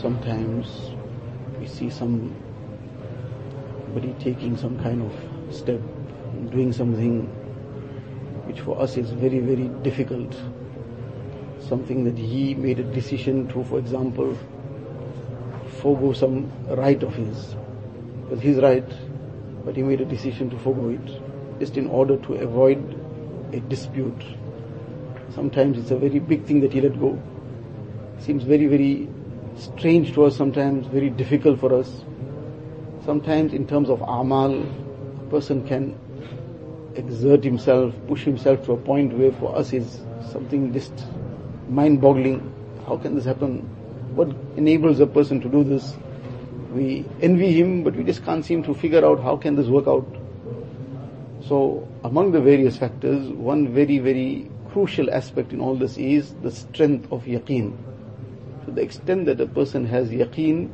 sometimes we see somebody taking some kind of step, doing something which for us is very, very difficult. Something that he made a decision to, for example, forego some right of his. Was his right, but he made a decision to forego it, just in order to avoid a dispute. Sometimes it's a very big thing that he let go. Seems very, very strange to us sometimes, very difficult for us. Sometimes in terms of amal, a person can exert himself, push himself to a point where for us is something just mind-boggling. How can this happen? What enables a person to do this? We envy him, but we just can't seem to figure out how can this work out. So among the various factors, one very, very crucial aspect in all this is the strength of yaqeen. To the extent that a person has yaqeen,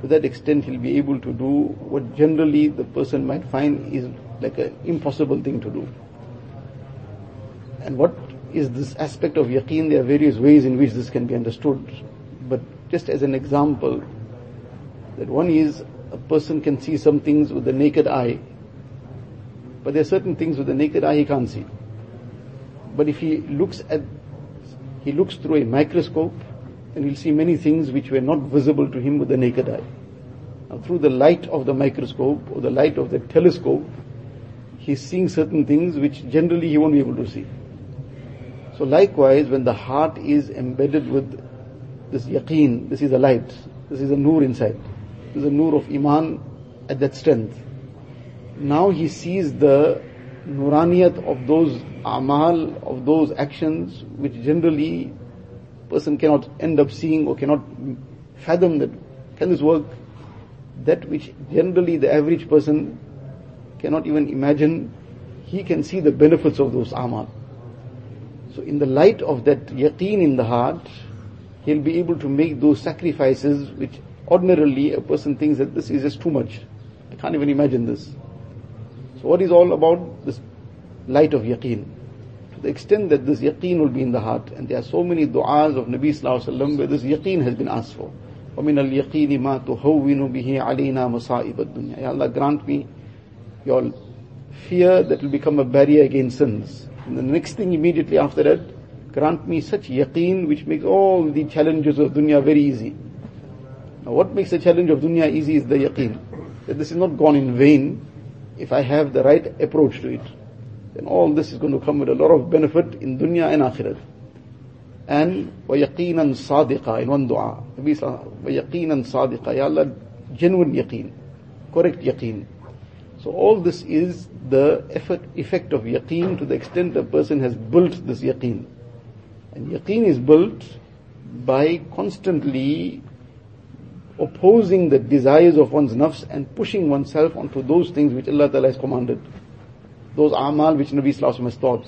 to that extent he'll be able to do what generally the person might find is like an impossible thing to do. And what is this aspect of yaqeen? There are various ways in which this can be understood. But just as an example, that one is a person can see some things with the naked eye, but there are certain things with the naked eye he can't see. But if he looks at, he looks through a microscope, then he'll see many things which were not visible to him with the naked eye. Now through the light of the microscope or the light of the telescope, he's seeing certain things which generally he won't be able to see. So likewise, when the heart is embedded with this yaqeen, this is a light, this is a nur inside, this is a nur of iman at that strength. Now he sees the nuraniyat of those amal, of those actions, which generally person cannot end up seeing or cannot fathom that, can this work? That which generally the average person cannot even imagine, he can see the benefits of those amal. So in the light of that yaqeen in the heart, he'll be able to make those sacrifices which ordinarily a person thinks that this is just too much. I can't even imagine this. So what is all about this light of yaqeen? To the extent that this yaqeen will be in the heart, and there are so many du'as of Nabi Sallallahu Alaihi Wasallam where this yaqeen has been asked for. وَمِنَ الْيَقِينِ مَا تُهَوِّنُ بِهِ عَلَيْنَا مَصَائِبَ الدُّنْيَا Ya Allah grant me your fear that will become a barrier against sins. And the next thing immediately after that, grant me such yaqeen which makes all the challenges of dunya very easy. Now what makes the challenge of dunya easy is the yaqeen. That this is not gone in vain if I have the right approach to it. Then all this is going to come with a lot of benefit in dunya and akhirat. And وَيَقِينًا صَادِقًا in one dua. Nabi وَيَقِينًا صَادِقًا Ya Allah, genuine yaqeen, correct yaqeen. So all this is the effort, effect of yaqeen to the extent a person has built this yaqeen. And yaqeen is built by constantly opposing the desires of one's nafs and pushing oneself onto those things which Allah Ta'ala has commanded. Those amal which Nabi Sallallahu has taught.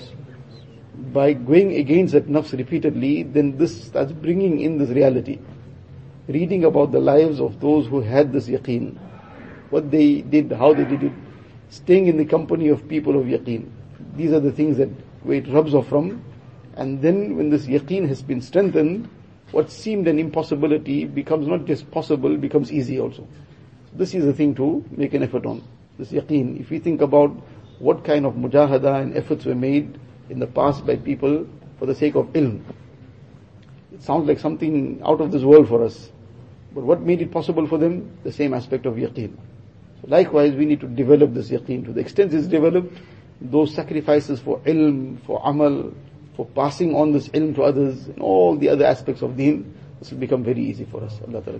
By going against that nafs repeatedly, then this starts bringing in this reality. Reading about the lives of those who had this yaqeen, what they did, how they did it, staying in the company of people of yaqeen. These are the things that where it rubs off from. And then when this yaqeen has been strengthened, what seemed an impossibility becomes not just possible, becomes easy also. This is the thing to make an effort on. This yaqeen. If we think about what kind of mujahada and efforts were made in the past by people for the sake of ilm. It sounds like something out of this world for us. But what made it possible for them? The same aspect of yaqeen. So likewise, we need to develop this yaqeen. To the extent it's developed, those sacrifices for ilm, for amal, for passing on this ilm to others, and all the other aspects of deen, this will become very easy for us. Allah Ta'ala